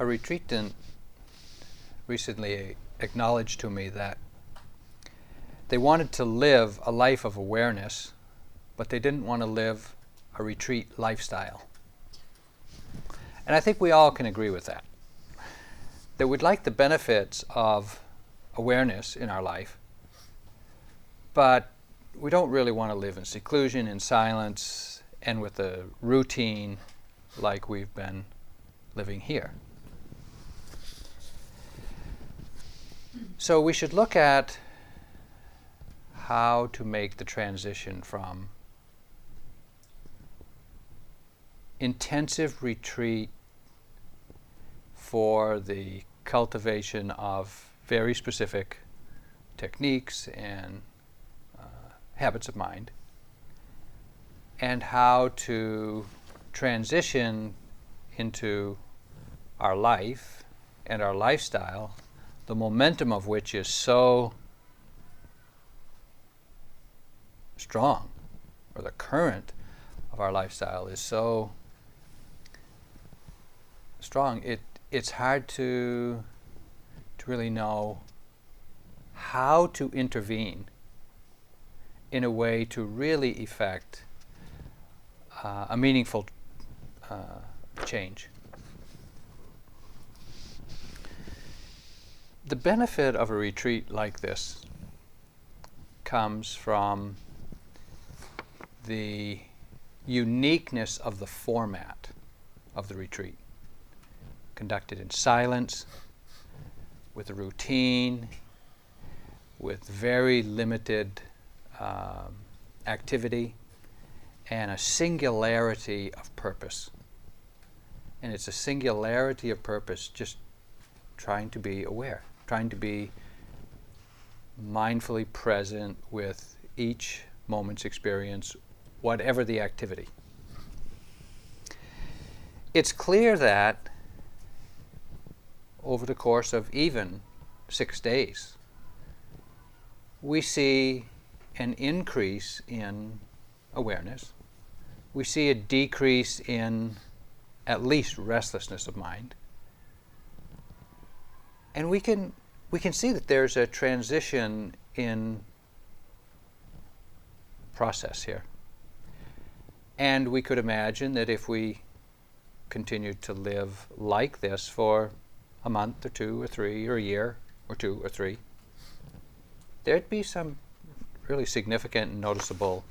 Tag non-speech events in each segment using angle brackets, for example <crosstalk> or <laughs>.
A retreatant recently acknowledged to me that they wanted to live a life of awareness, but they didn't want to live a retreat lifestyle. And I think we all can agree with that. That we'd like the benefits of awareness in our life, but we don't really want to live in seclusion, in silence, and with a routine like we've been living here. So we should look at how to make the transition from intensive retreat for the cultivation of very specific techniques and uh, habits of mind, and how to transition into our life and our lifestyle, the momentum of which is so strong, or the current of our lifestyle is so strong, it, it's hard to, to really know how to intervene in a way to really effect uh, a meaningful uh, change. The benefit of a retreat like this comes from the uniqueness of the format of the retreat. Conducted in silence, with a routine, with very limited um, activity, and a singularity of purpose. And it's a singularity of purpose just trying to be aware, trying to be mindfully present with each moment's experience whatever the activity. It's clear that over the course of even six days, we see an increase in awareness. We see a decrease in at least restlessness of mind. And we can, we can see that there's a transition in process here. And we could imagine that if we continued to live like this for a month or two or three or a year or two or three, there'd be some really significant and noticeable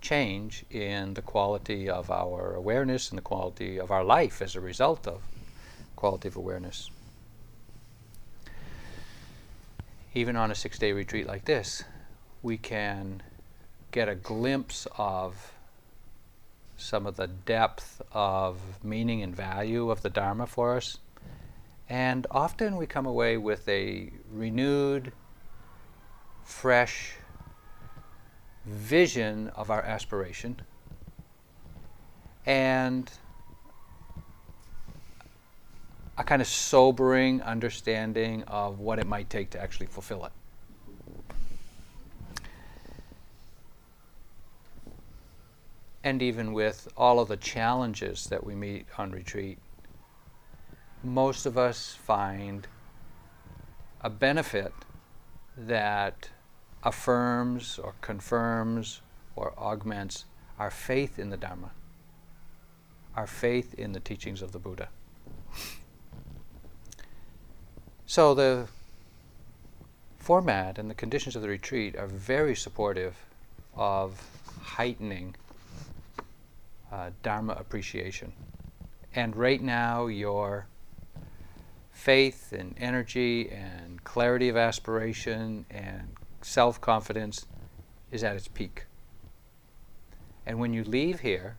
change in the quality of our awareness and the quality of our life as a result of quality of awareness. Even on a six day retreat like this, we can get a glimpse of some of the depth of meaning and value of the Dharma for us. And often we come away with a renewed, fresh vision of our aspiration and a kind of sobering understanding of what it might take to actually fulfill it. and even with all of the challenges that we meet on retreat, most of us find a benefit that affirms or confirms or augments our faith in the Dharma, our faith in the teachings of the Buddha. So the format and the conditions of the retreat are very supportive of heightening uh, Dharma appreciation. And right now, your faith and energy and clarity of aspiration and self confidence is at its peak. And when you leave here,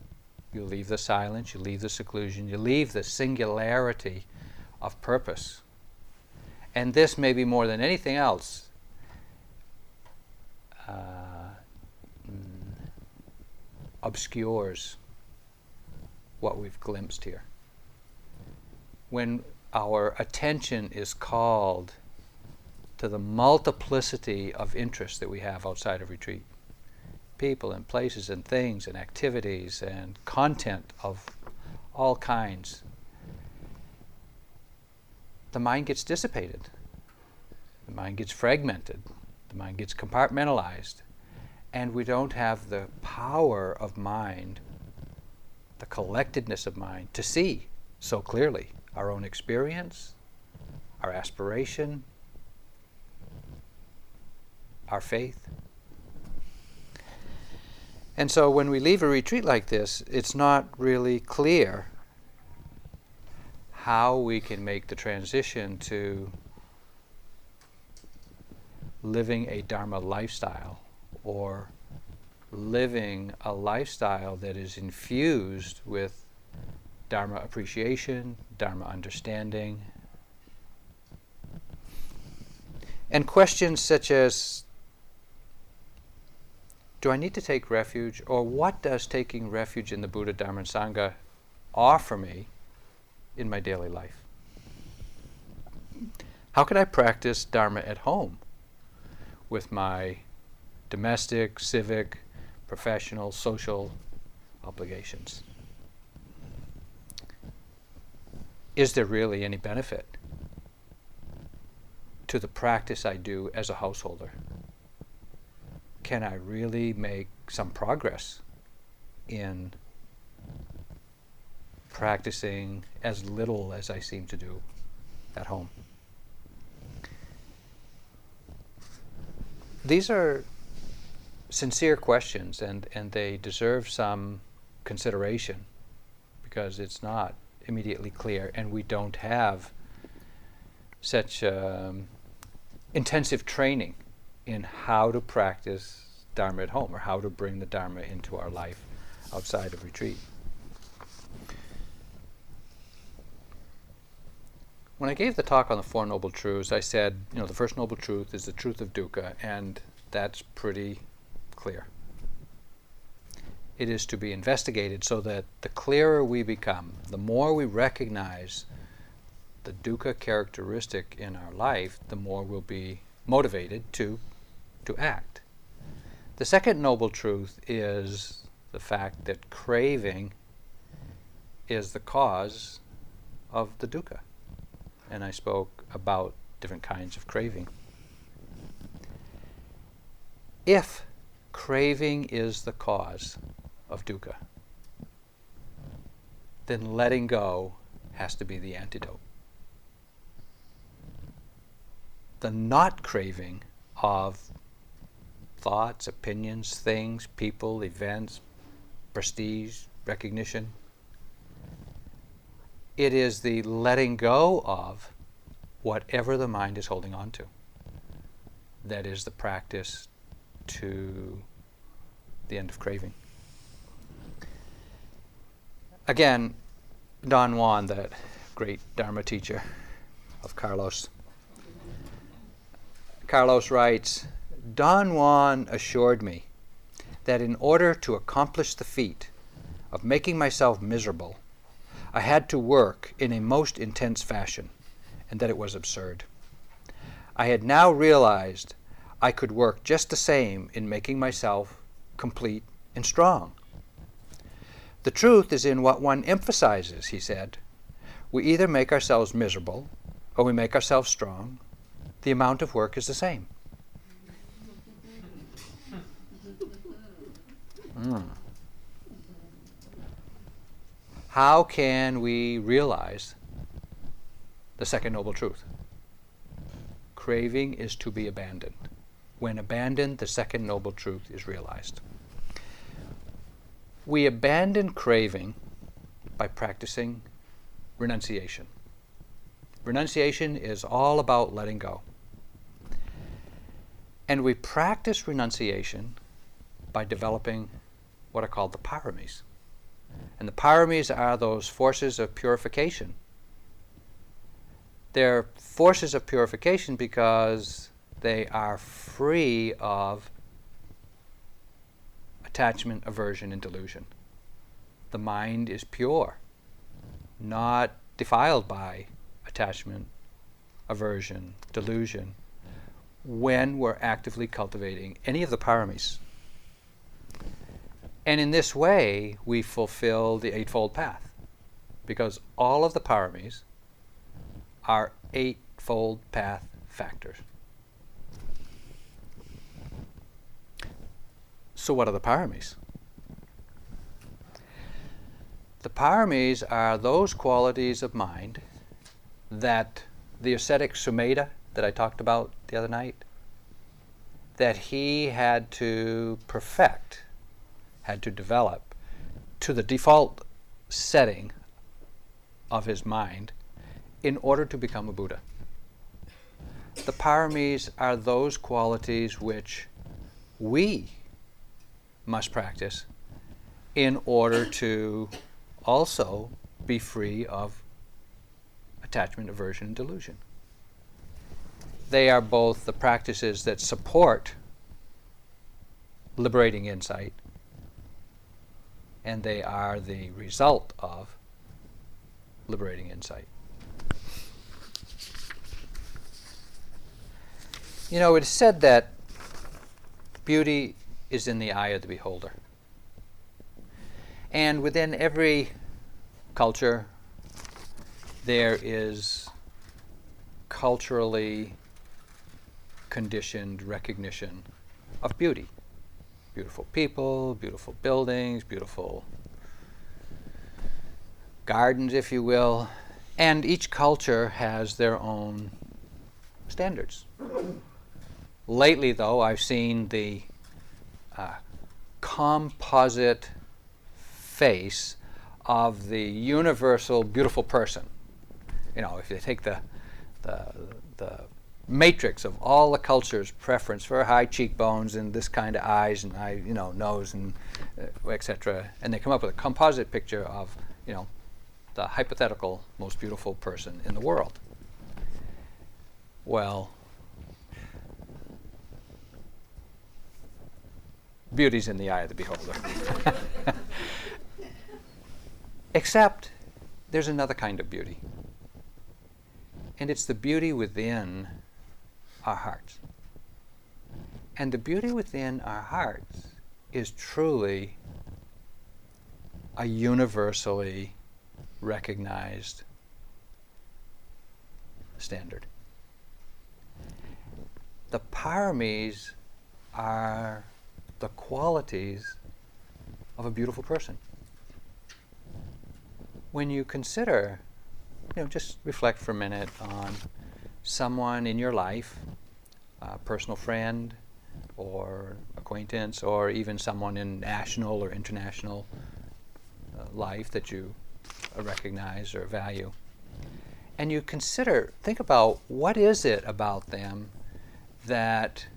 you leave the silence, you leave the seclusion, you leave the singularity of purpose. And this, maybe more than anything else, uh, mm, obscures what we've glimpsed here. When our attention is called to the multiplicity of interests that we have outside of retreat people and places and things and activities and content of all kinds. The mind gets dissipated. The mind gets fragmented. The mind gets compartmentalized. And we don't have the power of mind, the collectedness of mind, to see so clearly our own experience, our aspiration, our faith. And so when we leave a retreat like this, it's not really clear how we can make the transition to living a Dharma lifestyle or living a lifestyle that is infused with Dharma appreciation, Dharma understanding, and questions such as do I need to take refuge, or what does taking refuge in the Buddha, Dharma, and Sangha offer me in my daily life? How can I practice Dharma at home with my domestic, civic, professional, social obligations? Is there really any benefit to the practice I do as a householder? can I really make some progress in practicing as little as I seem to do at home? These are sincere questions and, and they deserve some consideration because it's not immediately clear and we don't have such um, intensive training in how to practice Dharma at home or how to bring the Dharma into our life outside of retreat. When I gave the talk on the Four Noble Truths, I said, you know, the first noble truth is the truth of dukkha, and that's pretty clear. It is to be investigated so that the clearer we become, the more we recognize the dukkha characteristic in our life, the more we'll be motivated to to act. The second noble truth is the fact that craving is the cause of the dukkha. And I spoke about different kinds of craving. If craving is the cause of dukkha, then letting go has to be the antidote. The not craving of thoughts, opinions, things, people, events, prestige, recognition. It is the letting go of whatever the mind is holding on to. That is the practice to the end of craving. Again, Don Juan, that great Dharma teacher of Carlos, Carlos writes, Don Juan assured me that in order to accomplish the feat of making myself miserable, I had to work in a most intense fashion, and that it was absurd. I had now realized I could work just the same in making myself complete and strong. The truth is in what one emphasizes, he said. We either make ourselves miserable or we make ourselves strong. The amount of work is the same. <laughs> Mm. How can we realize the second noble truth? Craving is to be abandoned. When abandoned, the second noble truth is realized. We abandon craving by practicing renunciation. Renunciation is all about letting go. And we practice renunciation by developing what are called the paramis. And the paramis are those forces of purification. They're forces of purification because they are free of attachment, aversion, and delusion. The mind is pure, not defiled by attachment, aversion, delusion, when we're actively cultivating any of the paramis. And in this way, we fulfill the Eightfold Path. Because all of the paramis are eightfold path factors. So, what are the paramis? The paramis are those qualities of mind that the ascetic Sumedha that I talked about the other night, that he had to perfect, had to develop to the default setting of his mind in order to become a Buddha. The paramis are those qualities which we must practice in order to also be free of attachment, aversion, and delusion. They are both the practices that support liberating insight, and they are the result of liberating insight. You know, it is said that beauty is in the eye of the beholder. And within every culture, there is culturally conditioned recognition of beauty. Beautiful people, beautiful buildings, beautiful gardens, if you will. And each culture has their own standards. Lately, though, I've seen the uh, composite face of the universal beautiful person. You know, if you take the, the, the matrix of all the cultures' preference for high cheekbones and this kind of eyes and eye, you know, nose and uh, etc., and they come up with a composite picture of, you know, the hypothetical most beautiful person in the world. Well, beauty's in the eye of the beholder. <laughs> Except there's another kind of beauty. And it's the beauty within our hearts. And the beauty within our hearts is truly a universally recognized standard. The paramis are the qualities of a beautiful person. When you consider, you know, just reflect for a minute on someone in your life, a personal friend or acquaintance, or even someone in national or international uh, life that you uh, recognize or value. And you consider, think about what is it about them that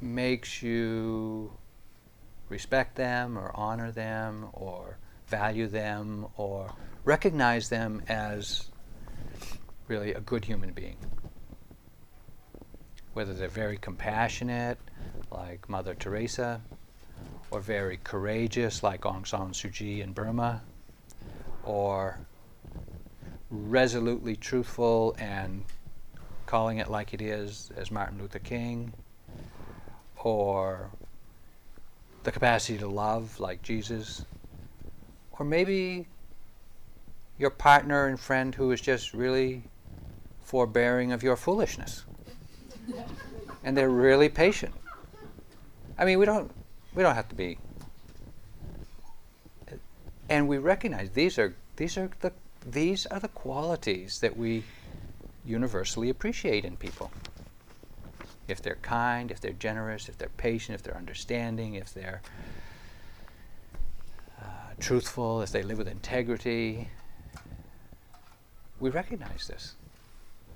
makes you respect them or honor them or value them or recognize them as really a good human being. Whether they're very compassionate, like Mother Teresa, or very courageous, like Aung San Suu Kyi in Burma, or resolutely truthful and calling it like it is, as Martin Luther King, or the capacity to love like Jesus, or maybe your partner and friend who is just really forbearing of your foolishness. and they're really patient. I mean, we don't we don't have to be and we recognize these are these are the these are the qualities that we universally appreciate in people if they're kind, if they're generous, if they're patient, if they're understanding, if they're uh, truthful, if they live with integrity. We recognize this.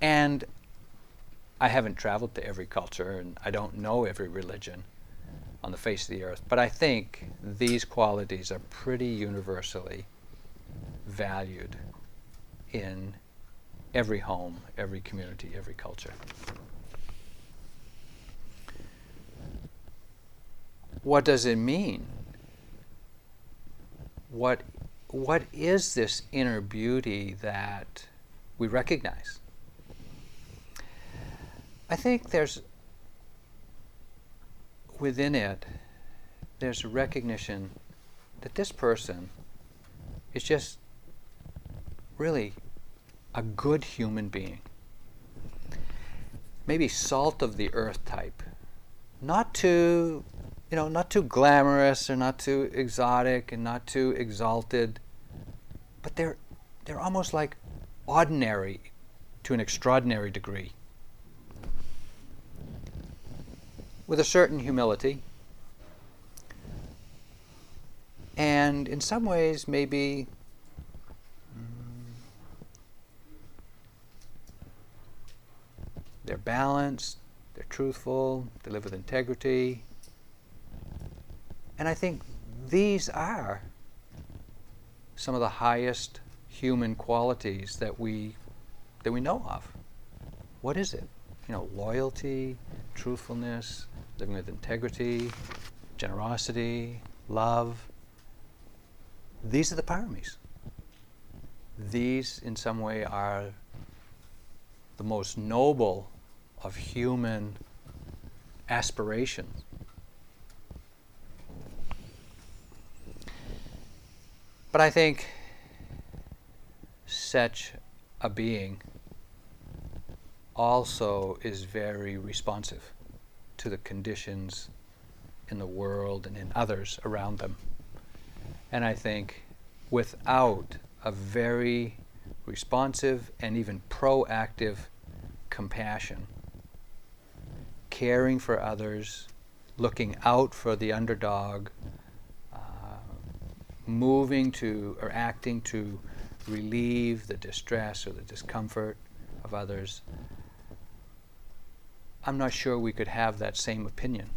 And I haven't traveled to every culture and I don't know every religion on the face of the earth, but I think these qualities are pretty universally valued in every home, every community, every culture. what does it mean? What, what is this inner beauty that we recognize? I think there's within it, there's a recognition that this person is just really a good human being. Maybe salt of the earth type. Not too, you know, not too glamorous or not too exotic and not too exalted, but they're they're almost like ordinary to an extraordinary degree. With a certain humility, and in some ways, maybe mm, they're balanced, they're truthful, they live with integrity. And I think these are some of the highest human qualities that we that we know of. What is it? You know, loyalty, truthfulness, living with integrity, generosity, love. These are the paramis. These, in some way, are the most noble of human aspirations. But I think such a being also is very responsive to the conditions in the world and in others around them. And I think without a very responsive and even proactive compassion, caring for others, looking out for the underdog, uh, moving to or acting to relieve the distress or the discomfort of others, I'm not sure we could have that same opinion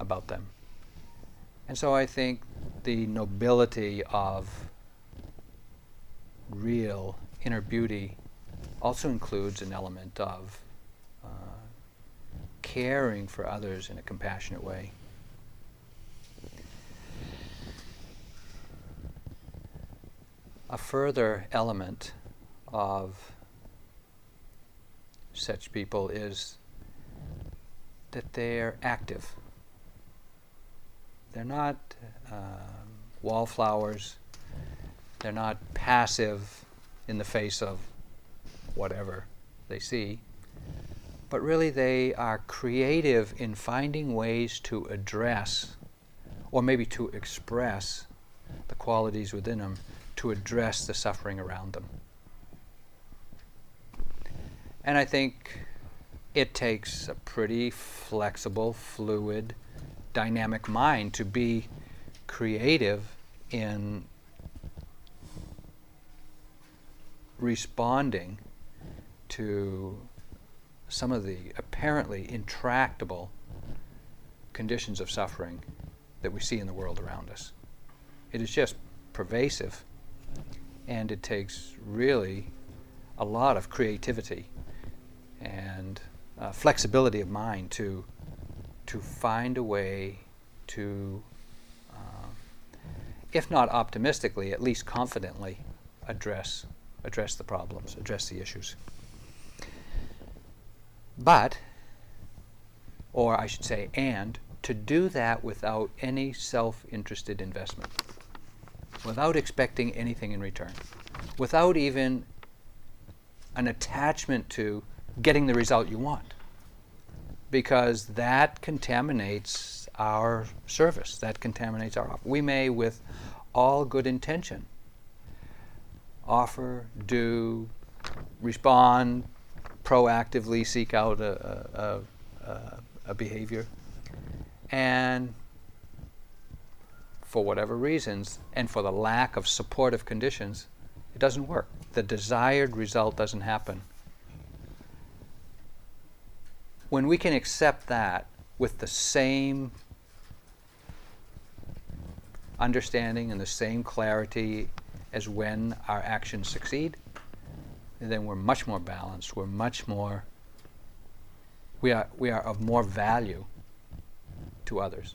about them. And so I think the nobility of real inner beauty also includes an element of uh, caring for others in a compassionate way. A further element of such people is that they're active. They're not um, wallflowers. They're not passive in the face of whatever they see. But really, they are creative in finding ways to address, or maybe to express, the qualities within them to address the suffering around them. And I think it takes a pretty flexible, fluid, dynamic mind to be creative in responding to some of the apparently intractable conditions of suffering that we see in the world around us. It is just pervasive and it takes really a lot of creativity and uh, flexibility of mind to to find a way to, uh, if not optimistically, at least confidently address address the problems, address the issues. But, or I should say, and to do that without any self-interested investment without expecting anything in return, without even an attachment to getting the result you want. Because that contaminates our service, that contaminates our offer. We may, with all good intention, offer, do, respond, proactively seek out a, a, a, a behavior, and for whatever reasons, and for the lack of supportive conditions, it doesn't work. The desired result doesn't happen. When we can accept that with the same understanding and the same clarity as when our actions succeed, then we're much more balanced. We're much more, we are, we are of more value to others.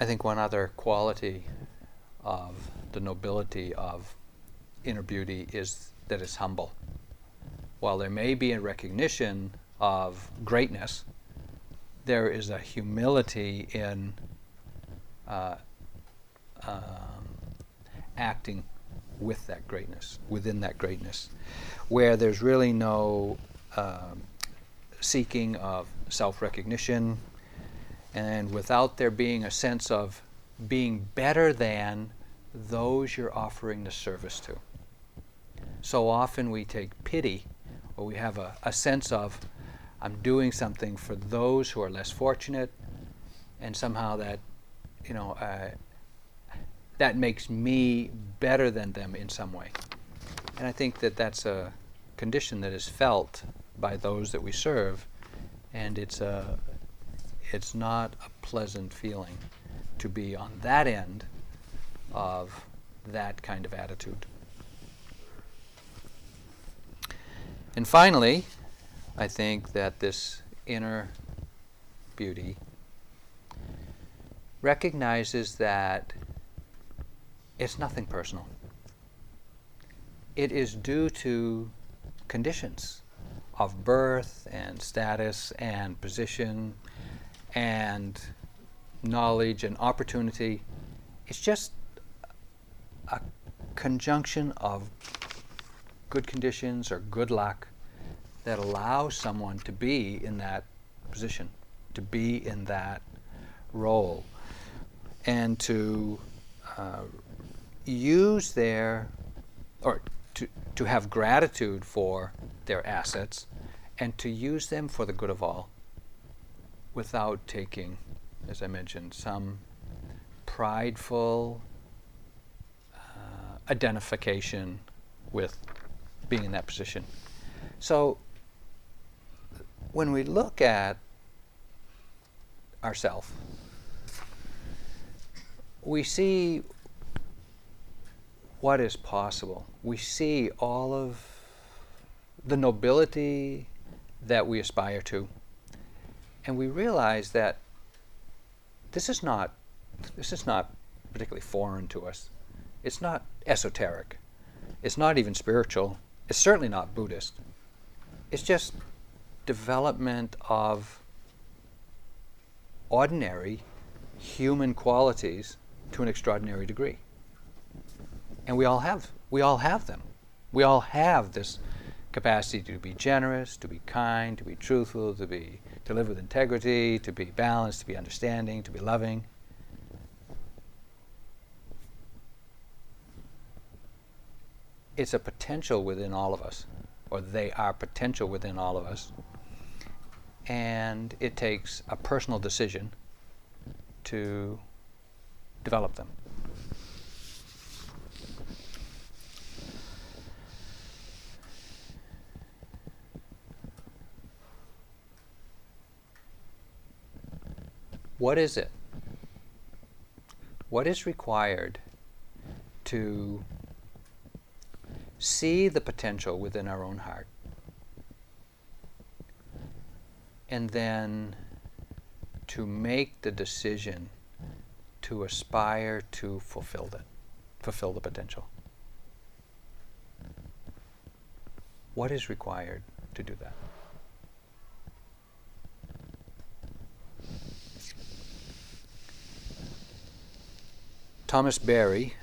I think one other quality of the nobility of inner beauty is that it's humble. While there may be a recognition of greatness, there is a humility in uh, um, acting with that greatness, within that greatness, where there's really no um, seeking of self recognition, and without there being a sense of being better than those you're offering the service to. So often we take pity, or we have a, a sense of, I'm doing something for those who are less fortunate, and somehow that, you know, uh, that makes me better than them in some way. And I think that that's a condition that is felt by those that we serve, and it's a, it's not a pleasant feeling to be on that end of that kind of attitude. And finally, I think that this inner beauty recognizes that it's nothing personal. It is due to conditions of birth and status and position and knowledge and opportunity. It's just a conjunction of good conditions or good luck that allows someone to be in that position, to be in that role, and to uh, use their, or to, to have gratitude for their assets and to use them for the good of all without taking, as I mentioned, some prideful identification with being in that position. So when we look at ourself, we see what is possible. We see all of the nobility that we aspire to. And we realize that this is not this is not particularly foreign to us. It's not esoteric. It's not even spiritual. It's certainly not Buddhist. It's just development of ordinary human qualities to an extraordinary degree. And we all have we all have them. We all have this capacity to be generous, to be kind, to be truthful, to be to live with integrity, to be balanced, to be understanding, to be loving. It's a potential within all of us, or they are potential within all of us. And it takes a personal decision to develop them. What is it? What is required to see the potential within our own heart and then to make the decision to aspire to fulfill it, fulfill the potential? What is required to do that? Thomas Berry,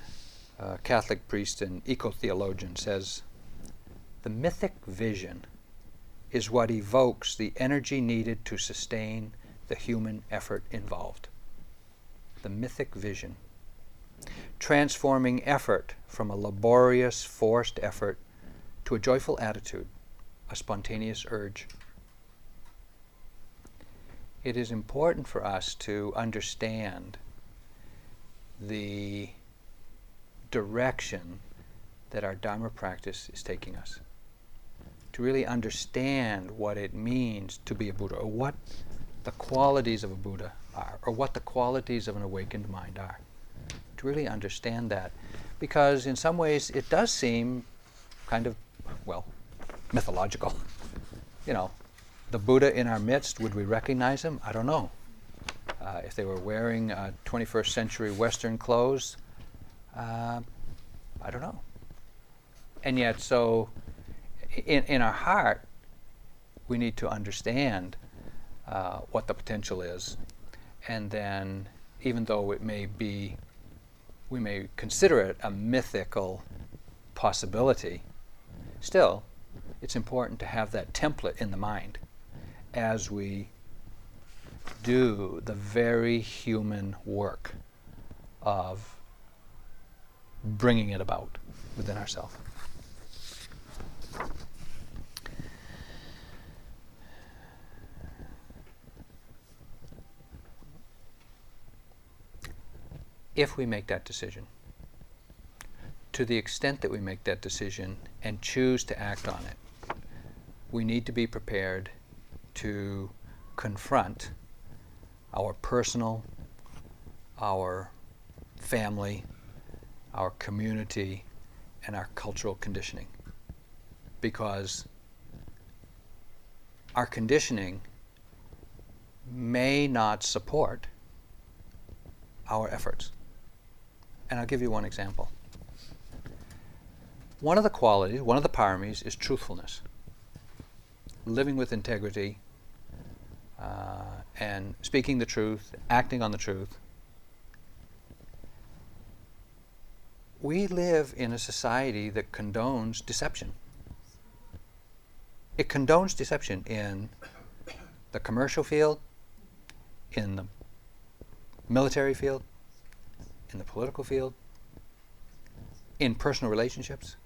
a Catholic priest and eco-theologian, says, The mythic vision is what evokes the energy needed to sustain the human effort involved. The mythic vision. Transforming effort from a laborious, forced effort to a joyful attitude, a spontaneous urge. It is important for us to understand the direction that our Dharma practice is taking us. To really understand what it means to be a Buddha, or what the qualities of a Buddha are, or what the qualities of an awakened mind are. To really understand that. Because in some ways it does seem kind of, well, mythological. You know, the Buddha in our midst, would we recognize him? I don't know. Uh, if they were wearing uh, 21st century Western clothes, uh, I don't know. And yet, so in, in our heart, we need to understand uh, what the potential is. And then, even though it may be, we may consider it a mythical possibility, still, it's important to have that template in the mind as we do the very human work of bringing it about within ourselves. If we make that decision, to the extent that we make that decision and choose to act on it, we need to be prepared to confront our personal, our family, our community, and our cultural conditioning. Because our conditioning may not support our efforts. And I'll give you one example. One of the qualities, one of the paramis is truthfulness. Living with integrity uh, and speaking the truth, acting on the truth. We live in a society that condones deception. It condones deception in the commercial field, in the military field, in the political field, in personal relationships.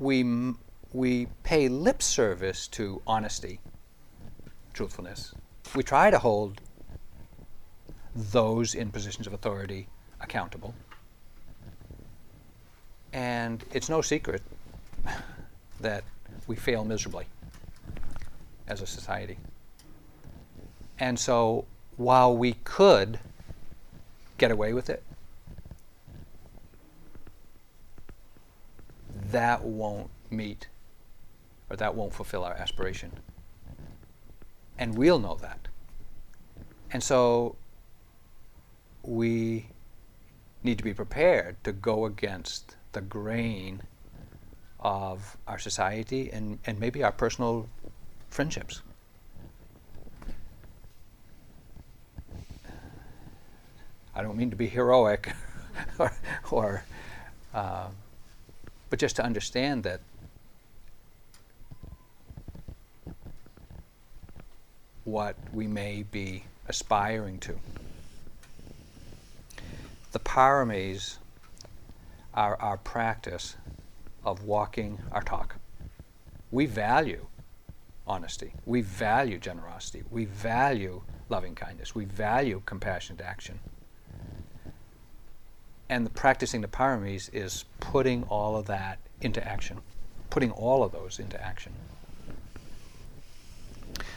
We, we pay lip service to honesty truthfulness. We try to hold those in positions of authority accountable. And it's no secret <laughs> that we fail miserably as a society. And so while we could get away with it, that won't meet or that won't fulfill our aspiration. And we'll know that. And so we need to be prepared to go against the grain of our society and, and maybe our personal friendships. I don't mean to be heroic <laughs> or, or uh, but just to understand that what we may be aspiring to. The paramis are our practice of walking our talk. We value honesty. We value generosity. We value loving kindness. We value compassionate action. And the practicing the paramis is putting all of that into action, putting all of those into action.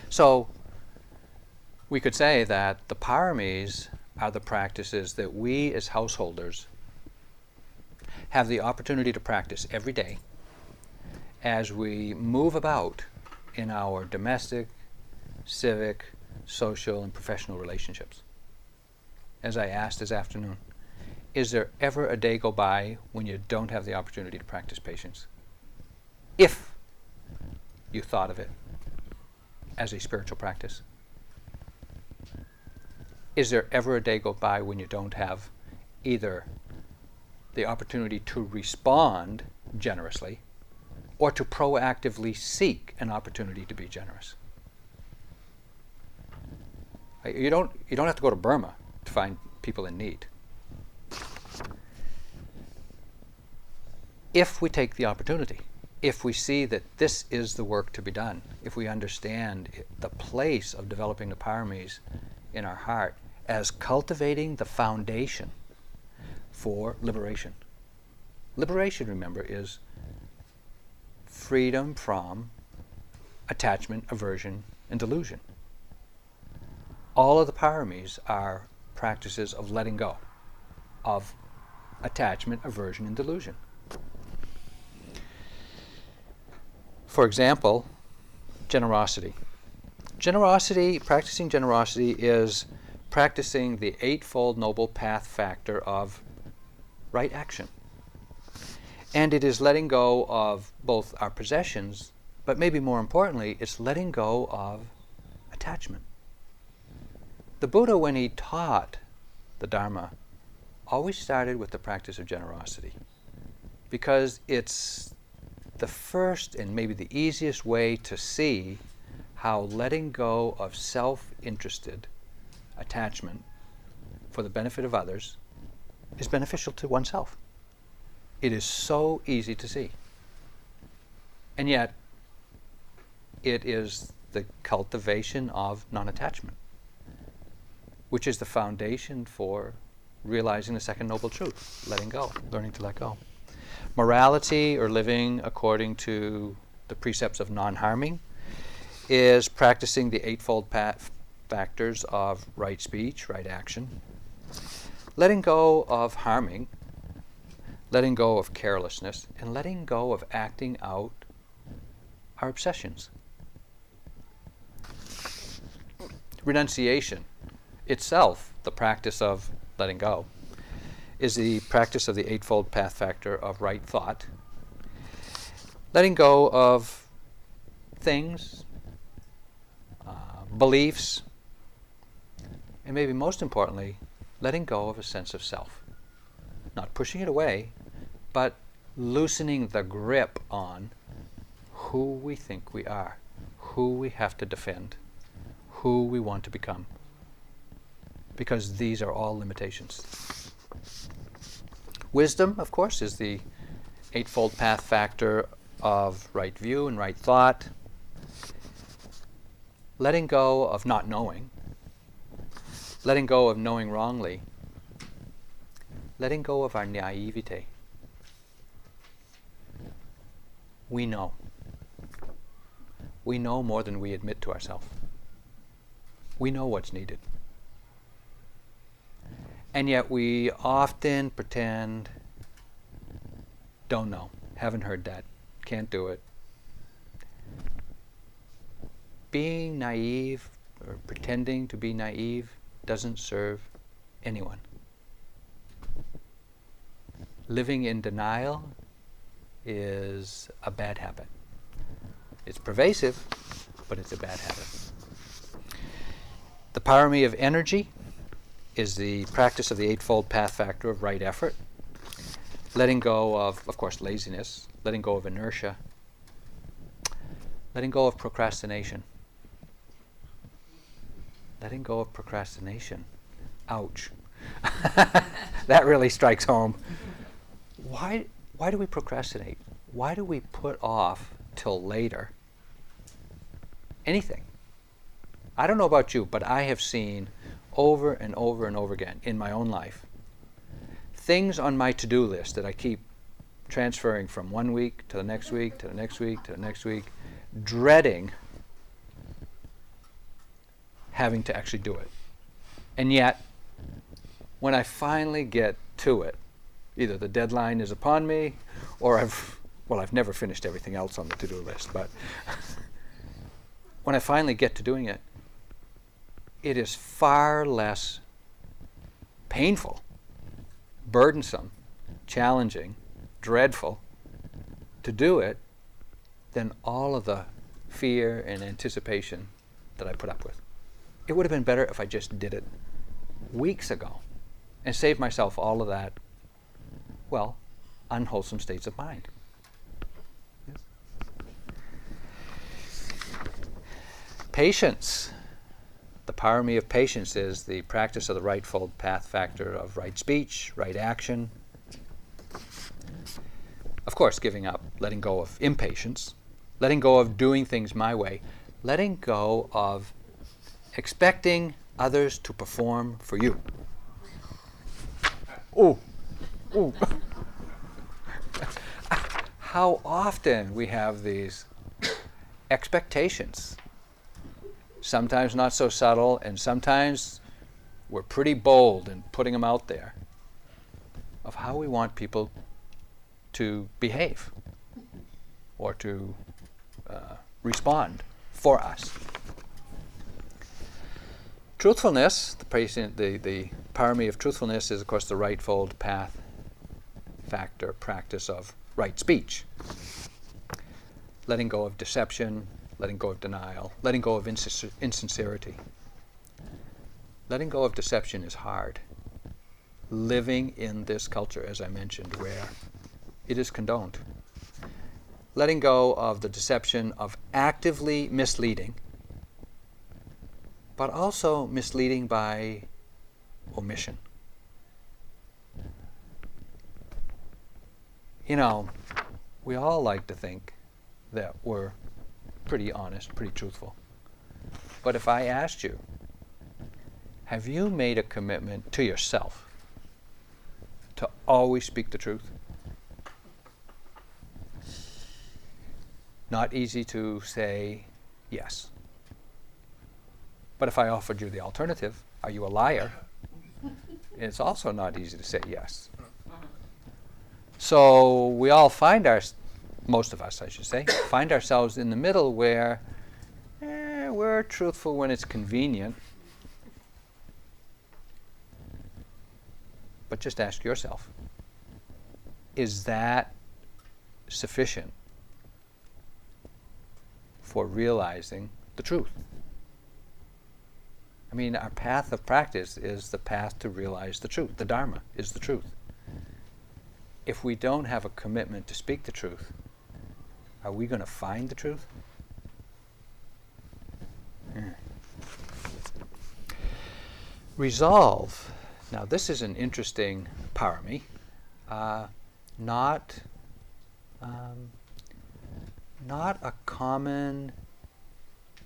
So we could say that the paramis are the practices that we as householders have the opportunity to practice every day as we move about in our domestic, civic, social, and professional relationships. As I asked this afternoon, is there ever a day go by when you don't have the opportunity to practice patience? If you thought of it as a spiritual practice is there ever a day go by when you don't have either the opportunity to respond generously or to proactively seek an opportunity to be generous? Uh, you don't, you don't have to go to Burma to find people in need. If we take the opportunity, if we see that this is the work to be done, if we understand the place of developing the paramis in our heart, as cultivating the foundation for liberation. Liberation, remember, is freedom from attachment, aversion, and delusion. All of the paramis are practices of letting go of attachment, aversion, and delusion. For example, generosity. Generosity, practicing generosity is practicing the Eightfold Noble Path factor of right action. And it is letting go of both our possessions But maybe more importantly, it's letting go of attachment. The Buddha, when he taught the Dharma, always started with the practice of generosity because it's the first and maybe the easiest way to see how letting go of self interested attachment for the benefit of others is beneficial to oneself. It is so easy to see. And yet, it is the cultivation of non attachment, which is the foundation for realizing the second noble truth letting go, learning to let go. Morality, or living according to the precepts of non harming, is practicing the Eightfold Path factors of right speech, right action, letting go of harming, letting go of carelessness, and letting go of acting out our obsessions. Renunciation itself, the practice of letting go, is the practice of the Eightfold Path factor of right thought. Letting go of things, uh, beliefs, and maybe most importantly, letting go of a sense of self. Not pushing it away, but loosening the grip on who we think we are, who we have to defend, who we want to become. Because these are all limitations. Wisdom, of course, is the Eightfold Path factor of right view and right thought. Letting go of not knowing, letting go of knowing wrongly, letting go of our naivete. We know. We know more than we admit to ourselves. We know what's needed. And yet we often pretend, don't know, haven't heard that, can't do it. Being naive or pretending to be naive doesn't serve anyone. Living in denial is a bad habit. It's pervasive, but it's a bad habit. The parami of energy is the practice of the Eightfold Path factor of right effort, letting go of, of course, laziness, letting go of inertia, letting go of procrastination. Letting go of procrastination. Ouch. <laughs> that really strikes home. Why, why do we procrastinate? Why do we put off till later anything? I don't know about you, but I have seen over and over and over again in my own life things on my to do list that I keep transferring from one week to the next week to the next week to the next week, dreading having to actually do it. And yet, when I finally get to it, either the deadline is upon me or I've, well, I've never finished everything else on the to do list, but <laughs> when I finally get to doing it, it is far less painful, burdensome, challenging, dreadful to do it than all of the fear and anticipation that I put up with. It would have been better if I just did it weeks ago and saved myself all of that, well, unwholesome states of mind. Yes. Patience. The parami of patience is the practice of the Eightfold path factor of right speech, right action. Of course, giving up, letting go of impatience, letting go of doing things my way, letting go of expecting others to perform for you. Oh, oh. <laughs> How often we have these expectations. Sometimes not so subtle, and sometimes we're pretty bold in putting them out there of how we want people to behave or to uh, respond for us. Truthfulness, the, patient, the, the parami of truthfulness is, of course, the Eightfold path factor practice of right speech. letting go of deception, letting go of denial, letting go of insincerity. Letting go of deception is hard. Living in this culture, as I mentioned, where it is condoned. Letting go of the deception of actively misleading, but also misleading by omission. You know, we all like to think that we're pretty honest, pretty truthful. But if I asked you, have you made a commitment to yourself to always speak the truth? Not easy to say yes. But if I offered you the alternative, are you a liar? <laughs> It's also not easy to say yes. So we all find our, most of us, I should say, <coughs> find ourselves in the middle where eh, we're truthful when it's convenient. But just ask yourself is that sufficient for realizing the truth? I mean, our path of practice is the path to realize the truth. The Dharma is the truth. If we don't have a commitment to speak the truth, are we going to find the truth? Hmm. Resolve. Now, this is an interesting parami. Uh, not, um, not a common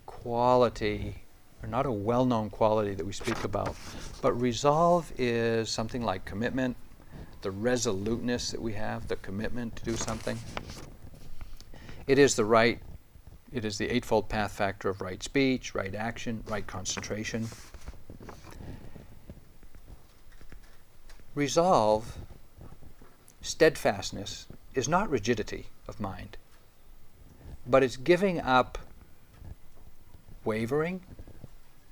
quality or not a well-known quality that we speak about. But resolve is something like commitment, the resoluteness that we have, the commitment to do something. It is the right, it is the Eightfold Path factor of right speech, right action, right concentration. Resolve, steadfastness, is not rigidity of mind, but it's giving up wavering,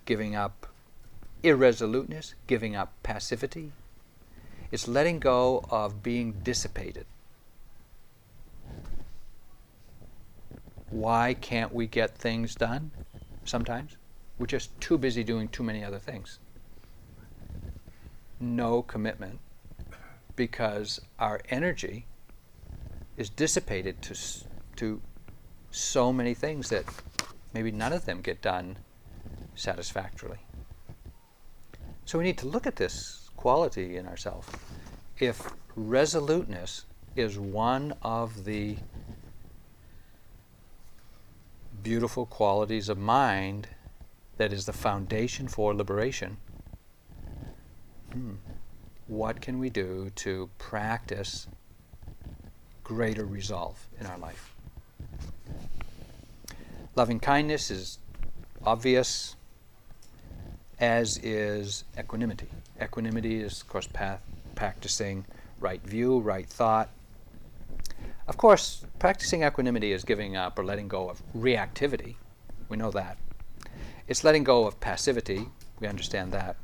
giving up irresoluteness, giving up passivity. It's letting go of being dissipated. Why can't we get things done sometimes? We're just too busy doing too many other things. No commitment because our energy is dissipated to, to so many things that maybe none of them get done satisfactorily. So we need to look at this quality in ourselves. If resoluteness is one of the beautiful qualities of mind that is the foundation for liberation, hmm, what can we do to practice greater resolve in our life? Loving kindness is obvious, as is equanimity. Equanimity is, of course, path, practicing right view, right thought. Of course, practicing equanimity is giving up or letting go of reactivity. We know that. It's letting go of passivity. We understand that.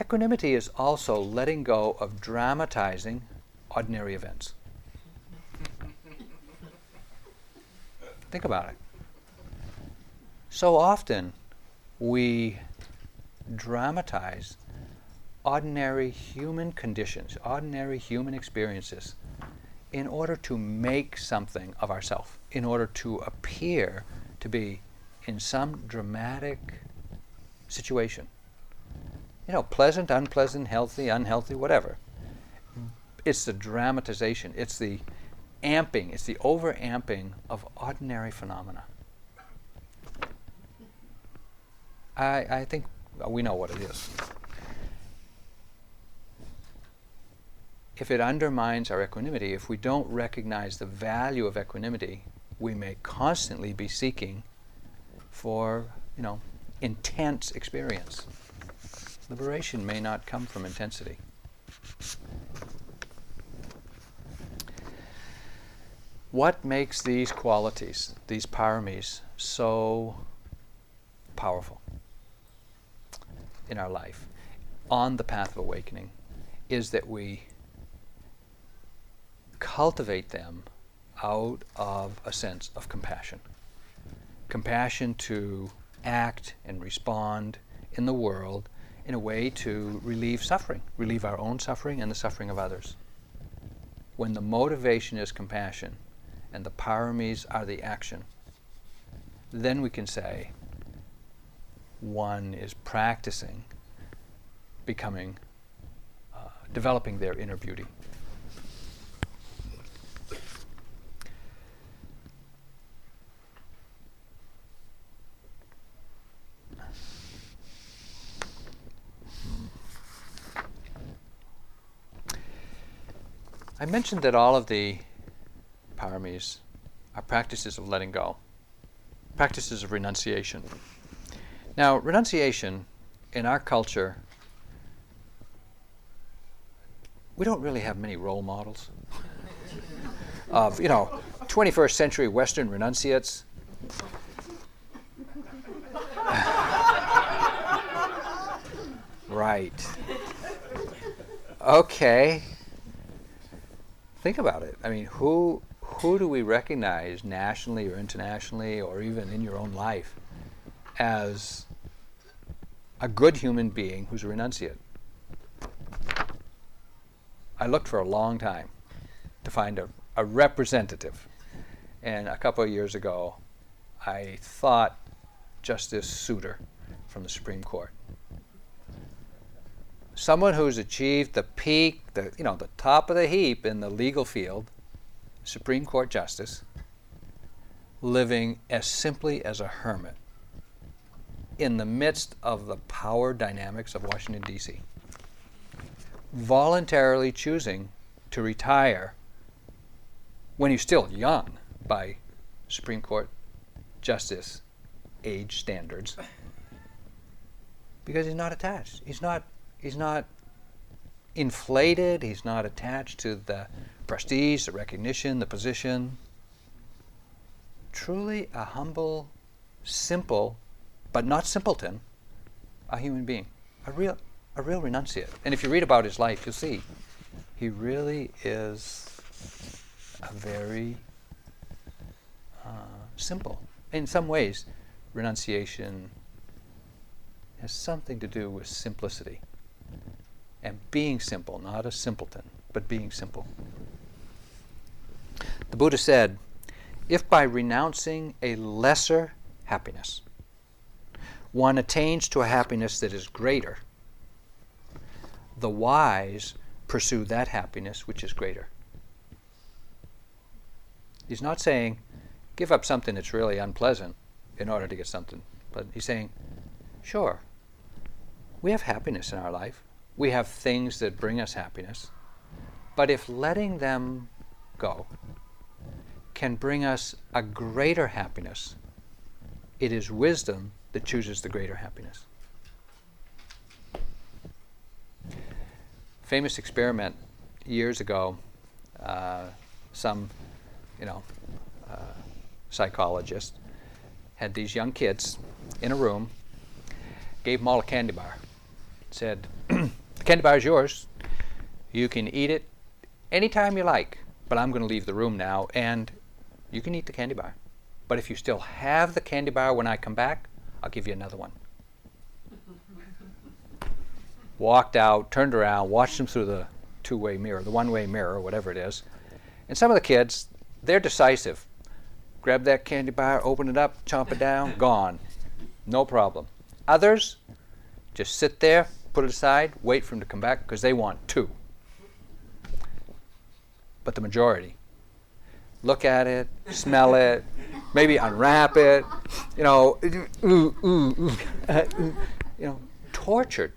Equanimity is also letting go of dramatizing ordinary events. Think about it. So often we dramatize ordinary human conditions, ordinary human experiences, in order to make something of ourselves, in order to appear to be in some dramatic situation. You know, pleasant, unpleasant, healthy, unhealthy, whatever. It's the dramatization, it's the amping, it's the over amping of ordinary phenomena. I, I think we know what it is. If it undermines our equanimity, if we don't recognize the value of equanimity, we may constantly be seeking for, you know, intense experience. Liberation may not come from intensity. What makes these qualities, these paramis, so powerful? in our life on the path of awakening is that we cultivate them out of a sense of compassion. Compassion to act and respond in the world in a way to relieve suffering, relieve our own suffering and the suffering of others. When the motivation is compassion and the paramis are the action, then we can say one is practicing becoming, uh, developing their inner beauty. I mentioned that all of the paramis are practices of letting go, practices of renunciation. Now, renunciation in our culture, we don't really have many role models of, you know, 21st century Western renunciates. right. Okay think about it. I mean, who who do we recognize nationally or internationally or even in your own life as a good human being who's a renunciate? I looked for a long time to find a, a representative. And a couple of years ago, I thought Justice Souter from the Supreme Court someone who's achieved the peak, the you know, the top of the heap in the legal field, Supreme Court justice, living as simply as a hermit in the midst of the power dynamics of Washington D.C. Voluntarily choosing to retire when he's still young by Supreme Court justice age standards because he's not attached. He's not he's not inflated, he's not attached to the prestige, the recognition, the position. Truly a humble, simple, but not simpleton, a human being, a real, a real renunciate. And if you read about his life, you'll see he really is a very uh, simple. In some ways, renunciation has something to do with simplicity and being simple, not a simpleton, but being simple. The Buddha said, if by renouncing a lesser happiness, one attains to a happiness that is greater, the wise pursue that happiness which is greater. He's not saying give up something that's really unpleasant in order to get something, but he's saying, sure, we have happiness in our life we have things that bring us happiness. But if letting them go can bring us a greater happiness, it is wisdom that chooses the greater happiness. Famous experiment years ago, uh, some, you know, uh, psychologist had these young kids in a room, gave them all a candy bar, said, <clears throat> The candy bar is yours. You can eat it anytime you like, but I'm going to leave the room now and you can eat the candy bar. But if you still have the candy bar when I come back, I'll give you another one. Walked out, turned around, watched them through the two way mirror, the one way mirror, whatever it is. And some of the kids, they're decisive. Grab that candy bar, open it up, chomp it down, <laughs> gone. No problem. Others just sit there, put it aside, wait for them to come back because they want two. But the majority look at it, smell it, maybe unwrap it, you know, ooh, ooh, ooh, you know, tortured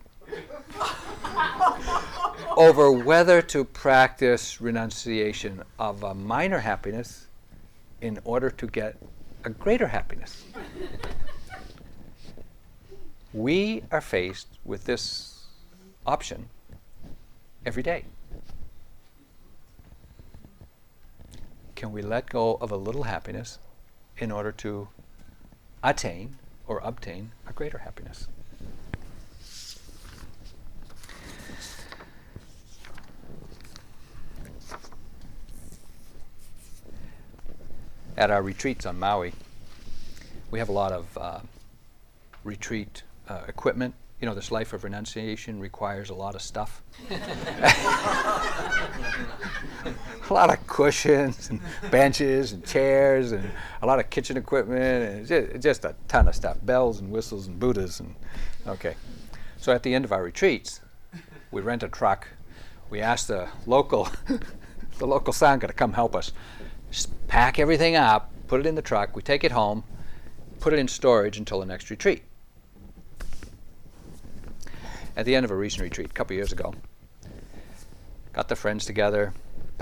over whether to practice renunciation of a minor happiness in order to get a greater happiness we are faced with this option every day. Can we let go of a little happiness in order to attain or obtain a greater happiness? at our retreats on Maui, we have a lot of uh, retreat uh, equipment. You know, this life of renunciation requires a lot of stuff. <laughs> <laughs> a lot of cushions and benches and chairs and a lot of kitchen equipment and just, just a ton of stuff, bells and whistles and Buddhas and okay. So at the end of our retreats, we rent a truck. We ask the local, <laughs> the local sangha to come help us. Just pack everything up, put it in the truck. We take it home, put it in storage until the next retreat at the end of a recent retreat a couple years ago. Got the friends together,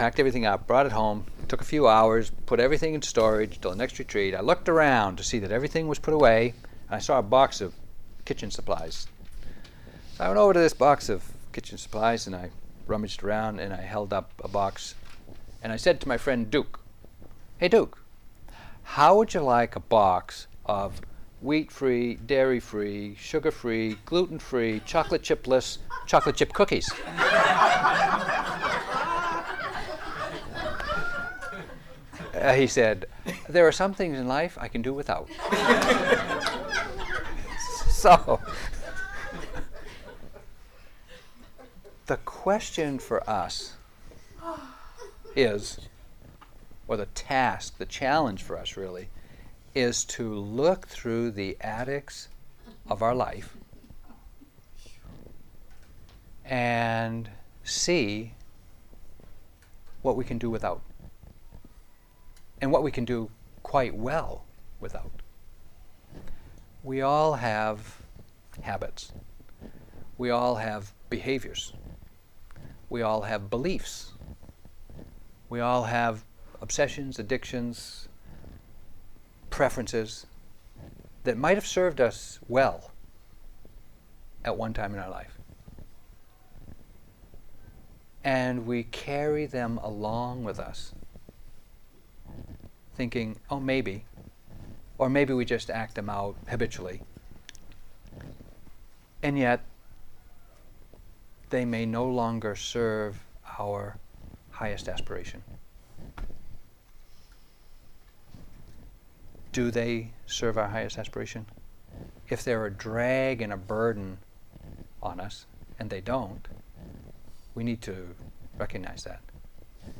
packed everything up, brought it home, took a few hours, put everything in storage till the next retreat. I looked around to see that everything was put away, and I saw a box of kitchen supplies. So I went over to this box of kitchen supplies and I rummaged around and I held up a box and I said to my friend Duke, Hey Duke, how would you like a box of wheat free, dairy free, sugar free, gluten free, chocolate chipless, chocolate chip cookies. <laughs> uh, he said, There are some things in life I can do without. <laughs> so, the question for us is, or the task, the challenge for us really, is to look through the attics of our life and see what we can do without and what we can do quite well without. We all have habits. We all have behaviors. We all have beliefs. We all have obsessions, addictions, preferences that might have served us well at one time in our life. And we carry them along with us, thinking, oh, maybe. Or maybe we just act them out habitually. And yet, they may no longer serve our highest aspiration. do they serve our highest aspiration? If they're a drag and a burden on us, and they don't, we need to recognize that.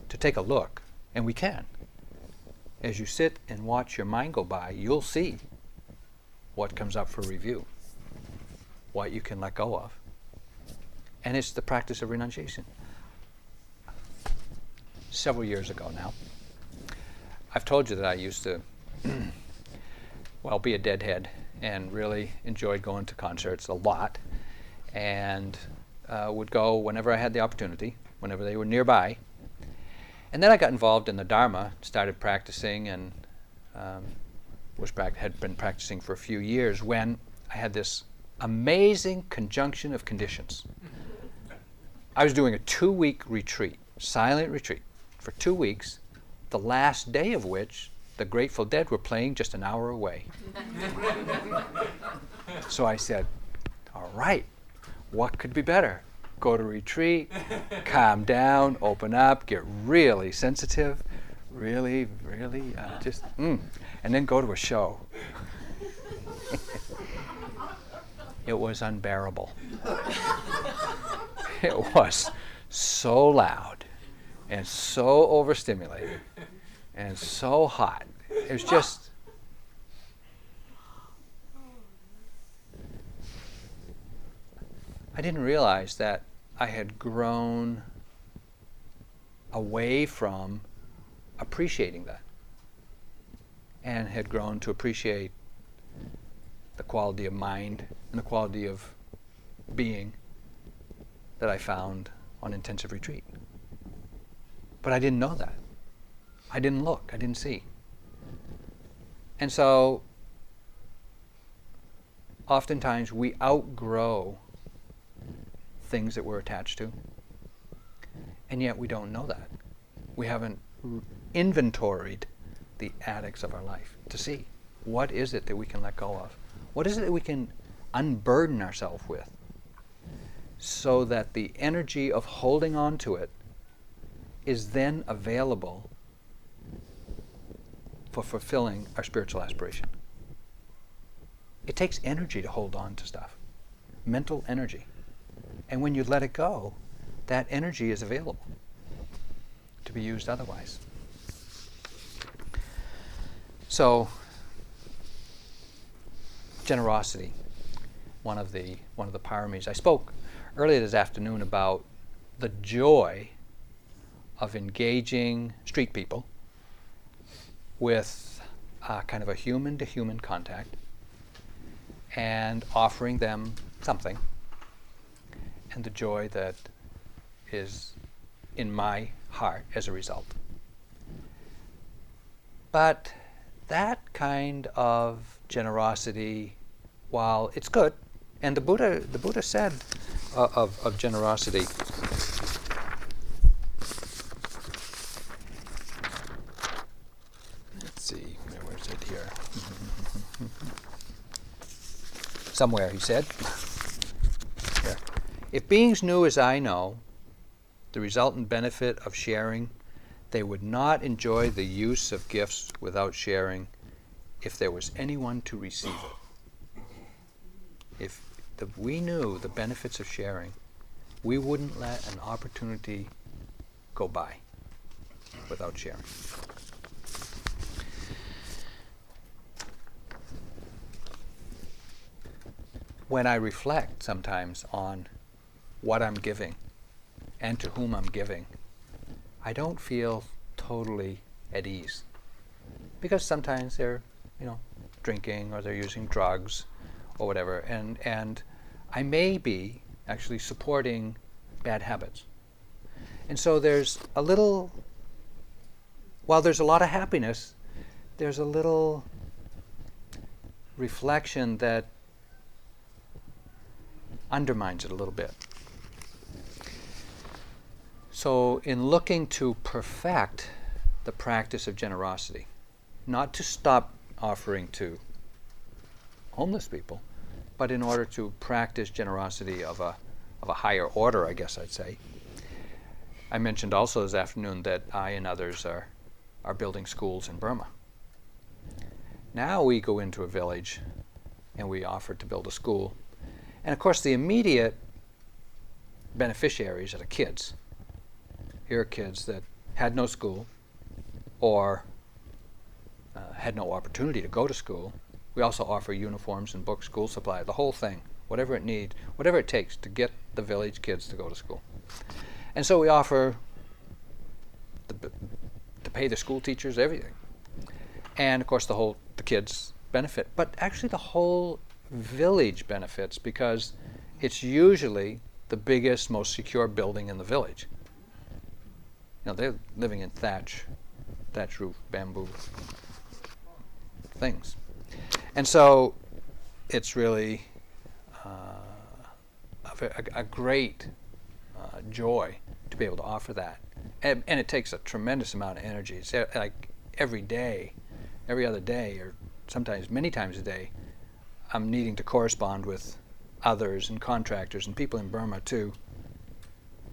To take a look, and we can. As you sit and watch your mind go by, you'll see what comes up for review, what you can let go of. And it's the practice of renunciation. Several years ago now, I've told you that I used to <clears throat> well, be a deadhead and really enjoyed going to concerts a lot and uh, would go whenever I had the opportunity, whenever they were nearby. And then I got involved in the Dharma, started practicing, and um, was had been practicing for a few years when I had this amazing conjunction of conditions. I was doing a two week retreat, silent retreat, for two weeks, the last day of which the Grateful Dead were playing just an hour away. <laughs> so I said, All right, what could be better? Go to retreat, <laughs> calm down, open up, get really sensitive, really, really uh, just, mm, and then go to a show. <laughs> it was unbearable. <laughs> it was so loud and so overstimulated and so hot it was just. I didn't realize that I had grown away from appreciating that and had grown to appreciate the quality of mind and the quality of being that I found on intensive retreat. But I didn't know that. I didn't look, I didn't see. And so oftentimes we outgrow things that we're attached to, and yet we don't know that. We haven't inventoried the attics of our life to see what is it that we can let go of? What is it that we can unburden ourselves with so that the energy of holding on to it is then available for fulfilling our spiritual aspiration. It takes energy to hold on to stuff, mental energy. And when you let it go, that energy is available to be used otherwise. So, generosity, one of the one of the paramis. I spoke earlier this afternoon about the joy of engaging street people with uh, kind of a human to human contact and offering them something and the joy that is in my heart as a result. But that kind of generosity, while it's good, and the Buddha, the Buddha said uh, of, of generosity, let's see, where is it here? <laughs> Somewhere, he said. If beings knew as I know, the resultant benefit of sharing, they would not enjoy the use of gifts without sharing if there was anyone to receive it. If the, we knew the benefits of sharing, we wouldn't let an opportunity go by without sharing. When I reflect sometimes on what I'm giving and to whom I'm giving, I don't feel totally at ease. Because sometimes they're, you know, drinking or they're using drugs or whatever, and, and I may be actually supporting bad habits. And so there's a little, while there's a lot of happiness, there's a little reflection that undermines it a little bit. So, in looking to perfect the practice of generosity, not to stop offering to homeless people, but in order to practice generosity of a, of a higher order, I guess I'd say. I mentioned also this afternoon that I and others are, are building schools in Burma. Now we go into a village and we offer to build a school. And of course, the immediate beneficiaries are the kids here kids that had no school or uh, had no opportunity to go to school. We also offer uniforms and books, school supply, the whole thing, whatever it needs, whatever it takes to get the village kids to go to school. And so we offer the, to pay the school teachers everything. And of course the whole the kids benefit, but actually the whole village benefits because it's usually the biggest, most secure building in the village know, they're living in thatch, thatch roof, bamboo things. And so it's really uh, a, a, great uh, joy to be able to offer that. And, and, it takes a tremendous amount of energy. It's like every day, every other day, or sometimes many times a day, I'm needing to correspond with others and contractors and people in Burma too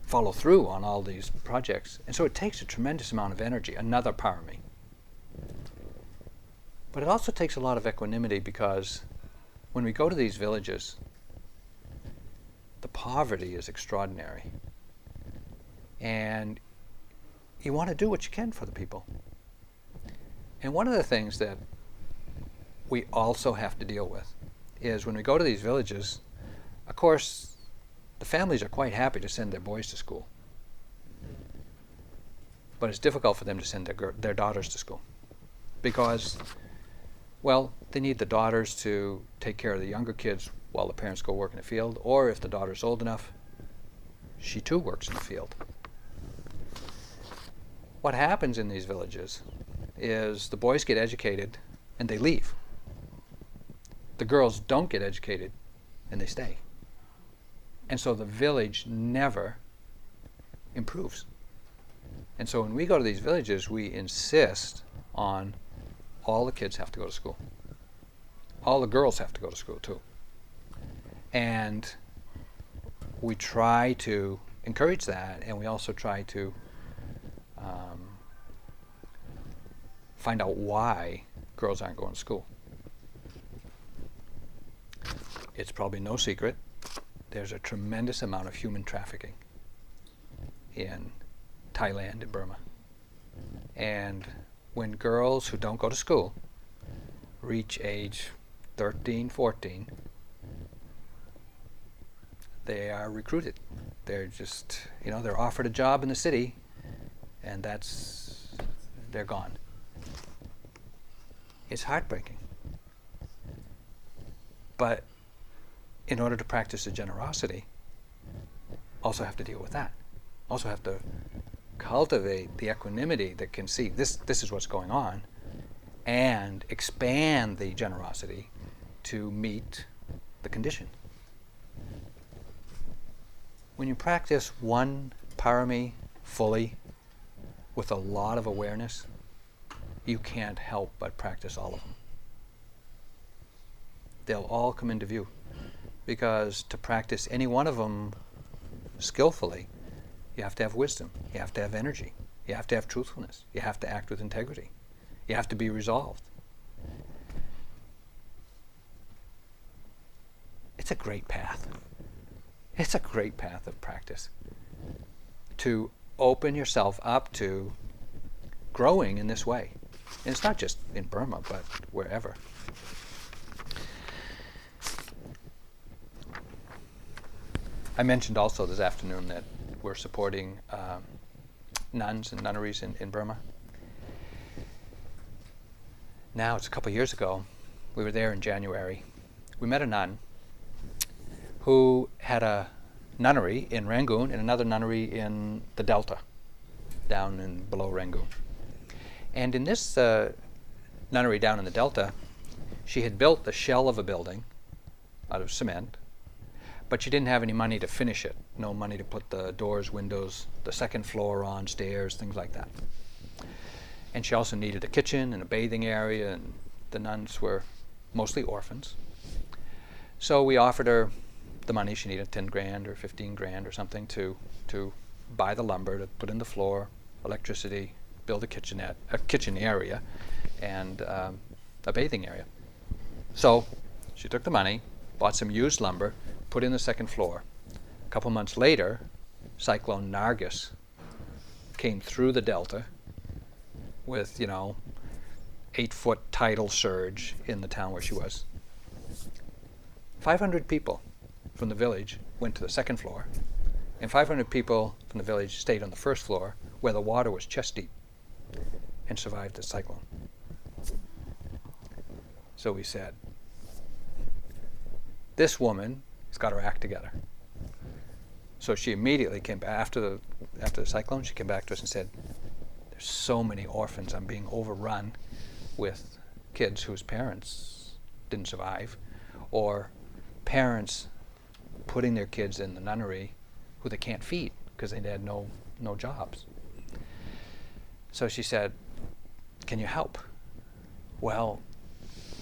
follow through on all these projects. And so it takes a tremendous amount of energy, another parami. But it also takes a lot of equanimity because when we go to these villages, the poverty is extraordinary. And you want to do what you can for the people. And one of the things that we also have to deal with is when we go to these villages, of course, the families are quite happy to send their boys to school. But it's difficult for them to send their, their daughters to school because, well, they need the daughters to take care of the younger kids while the parents go work in the field, or if the daughter's old enough, she too works in the field. What happens in these villages is the boys get educated and they leave. The girls don't get educated and they stay. And so the village never improves. And so when we go to these villages, we insist on all the kids have to go to school. All the girls have to go to school too. And we try to encourage that, and we also try to um, find out why girls aren't going to school. It's probably no secret there's a tremendous amount of human trafficking in Thailand and Burma. And when girls who don't go to school reach age 13, 14, they are recruited. They're just, you know, they're offered a job in the city, and that's, they're gone. It's heartbreaking. But in order to practice the generosity, also have to deal with that. Also have to cultivate the equanimity that can see this, this is what's going on and expand the generosity to meet the condition. When you practice one parami fully with a lot of awareness, you can't help but practice all of them. They'll all come into view because to practice any one of them skillfully, you have to have wisdom, you have to have energy, you have to have truthfulness, you have to act with integrity, you have to be resolved. It's a great path. It's a great path of practice to open yourself up to growing in this way. And it's not just in Burma, but wherever. I mentioned also this afternoon that we're supporting um, nuns and nunneries in, in Burma. Now, it's a couple years ago. We were there in January. We met a nun who had a nunnery in Rangoon and another nunnery in the Delta, down in below Rangoon. And in this uh, nunnery down in the Delta, she had built the shell of a building out of cement but she didn't have any money to finish it. No money to put the doors, windows, the second floor on, stairs, things like that. And she also needed a kitchen and a bathing area, and the nuns were mostly orphans. So we offered her the money she needed, 10 grand or 15 grand or something, to, to buy the lumber, to put in the floor, electricity, build a kitchenette, a kitchen area, and um, a bathing area. So she took the money, bought some used lumber, put in the second floor. A couple months later, Cyclone Nargis came through the delta with, you know, eight foot tidal surge in the town where she was. 500 people from the village went to the second floor, and 500 people from the village stayed on the first floor where the water was chest deep and survived the cyclone. So we said, this woman has got her act together. So she immediately came back after the after the cyclone. She came back to us and said, "There's so many orphans. I'm being overrun with kids whose parents didn't survive, or parents putting their kids in the nunnery who they can't feed because they had no no jobs." So she said, "Can you help?" Well,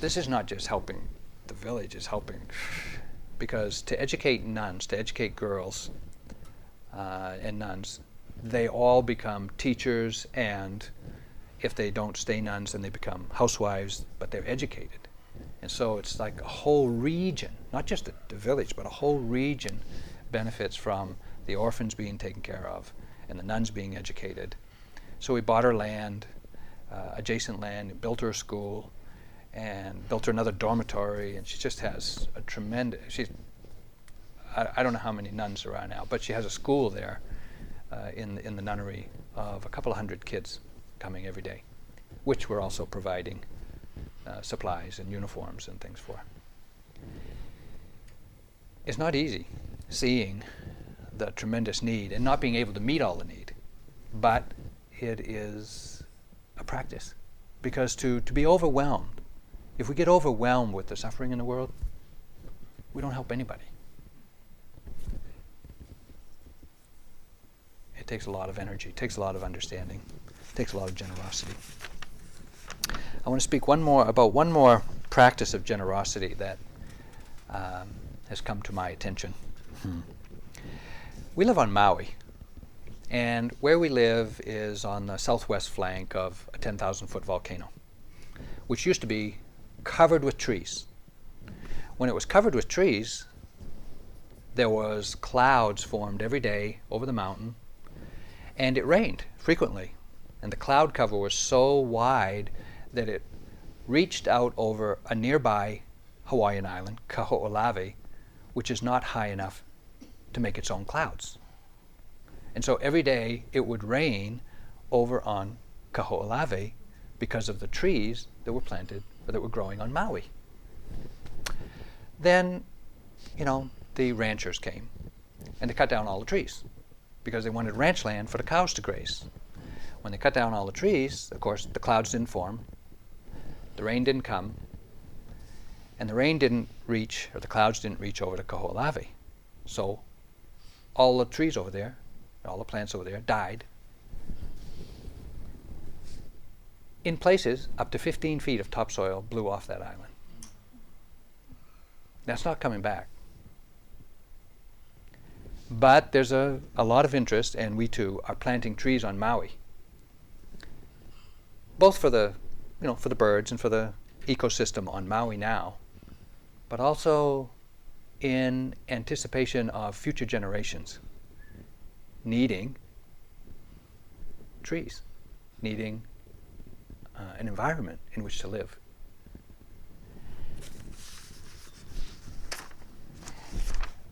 this is not just helping the village; it's helping because to educate nuns, to educate girls uh, and nuns, they all become teachers, and if they don't stay nuns, then they become housewives, but they're educated. And so it's like a whole region, not just the, the village, but a whole region benefits from the orphans being taken care of and the nuns being educated. So we bought her land, uh, adjacent land, and built her a school, and built her another dormitory, and she just has a tremendous. She's I, I don't know how many nuns there are now, but she has a school there uh, in in the nunnery of a couple of hundred kids coming every day, which we're also providing uh, supplies and uniforms and things for. It's not easy seeing the tremendous need and not being able to meet all the need, but it is a practice because to, to be overwhelmed if we get overwhelmed with the suffering in the world, we don't help anybody. It takes a lot of energy, it takes a lot of understanding, it takes a lot of generosity. I want to speak one more about one more practice of generosity that um, has come to my attention. Hmm. We live on Maui, And where we live is on the southwest flank of a 10,000 foot volcano, which used to be covered with trees. When it was covered with trees, there was clouds formed every day over the mountain, and it rained frequently. And the cloud cover was so wide that it reached out over a nearby Hawaiian island, Kaho'olawe, which is not high enough to make its own clouds. And so every day it would rain over on Kaho'olawe because of the trees that were planted that were growing on Maui. Then, you know, the ranchers came and they cut down all the trees because they wanted ranch land for the cows to graze. When they cut down all the trees, of course, the clouds didn't form, the rain didn't come, and the rain didn't reach, or the clouds didn't reach over to Kaho'olawe. So all the trees over there, all the plants over there died. In places, up to 15 feet of topsoil blew off that island. That's not coming back. But there's a, a lot of interest, and we too are planting trees on Maui. Both for the, you know, for the birds and for the ecosystem on Maui now, but also in anticipation of future generations needing trees, needing uh, an environment in which to live.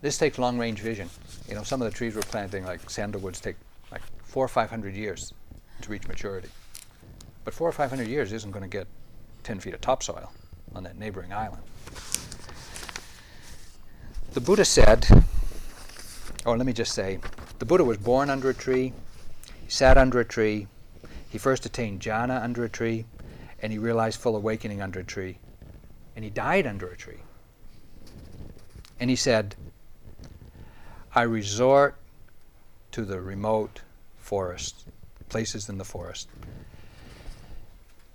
This takes long range vision. You know, some of the trees we're planting, like sandalwoods, take like four or five hundred years to reach maturity. But four or five hundred years isn't going to get 10 feet of topsoil on that neighboring island. The Buddha said, or let me just say, the Buddha was born under a tree, he sat under a tree, he first attained jhana under a tree, and he realized full awakening under a tree, and he died under a tree. And he said, I resort to the remote forest, places in the forest.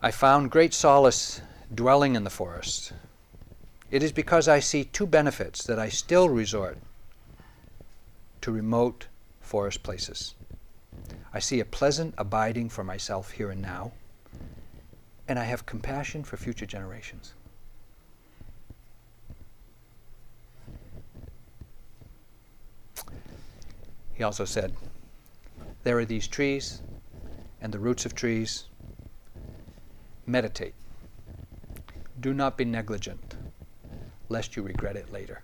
I found great solace dwelling in the forest. It is because I see two benefits that I still resort to remote forest places. I see a pleasant abiding for myself here and now, and I have compassion for future generations. He also said, There are these trees and the roots of trees. Meditate. Do not be negligent, lest you regret it later.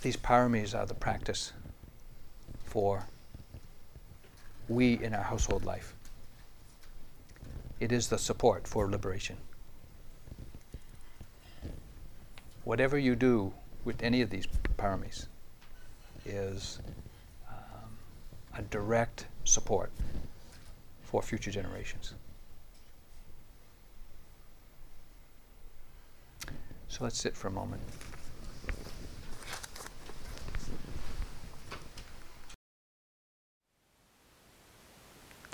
These paramis are the practice for we in our household life. It is the support for liberation. Whatever you do with any of these paramis is um, a direct support for future generations. So let's sit for a moment.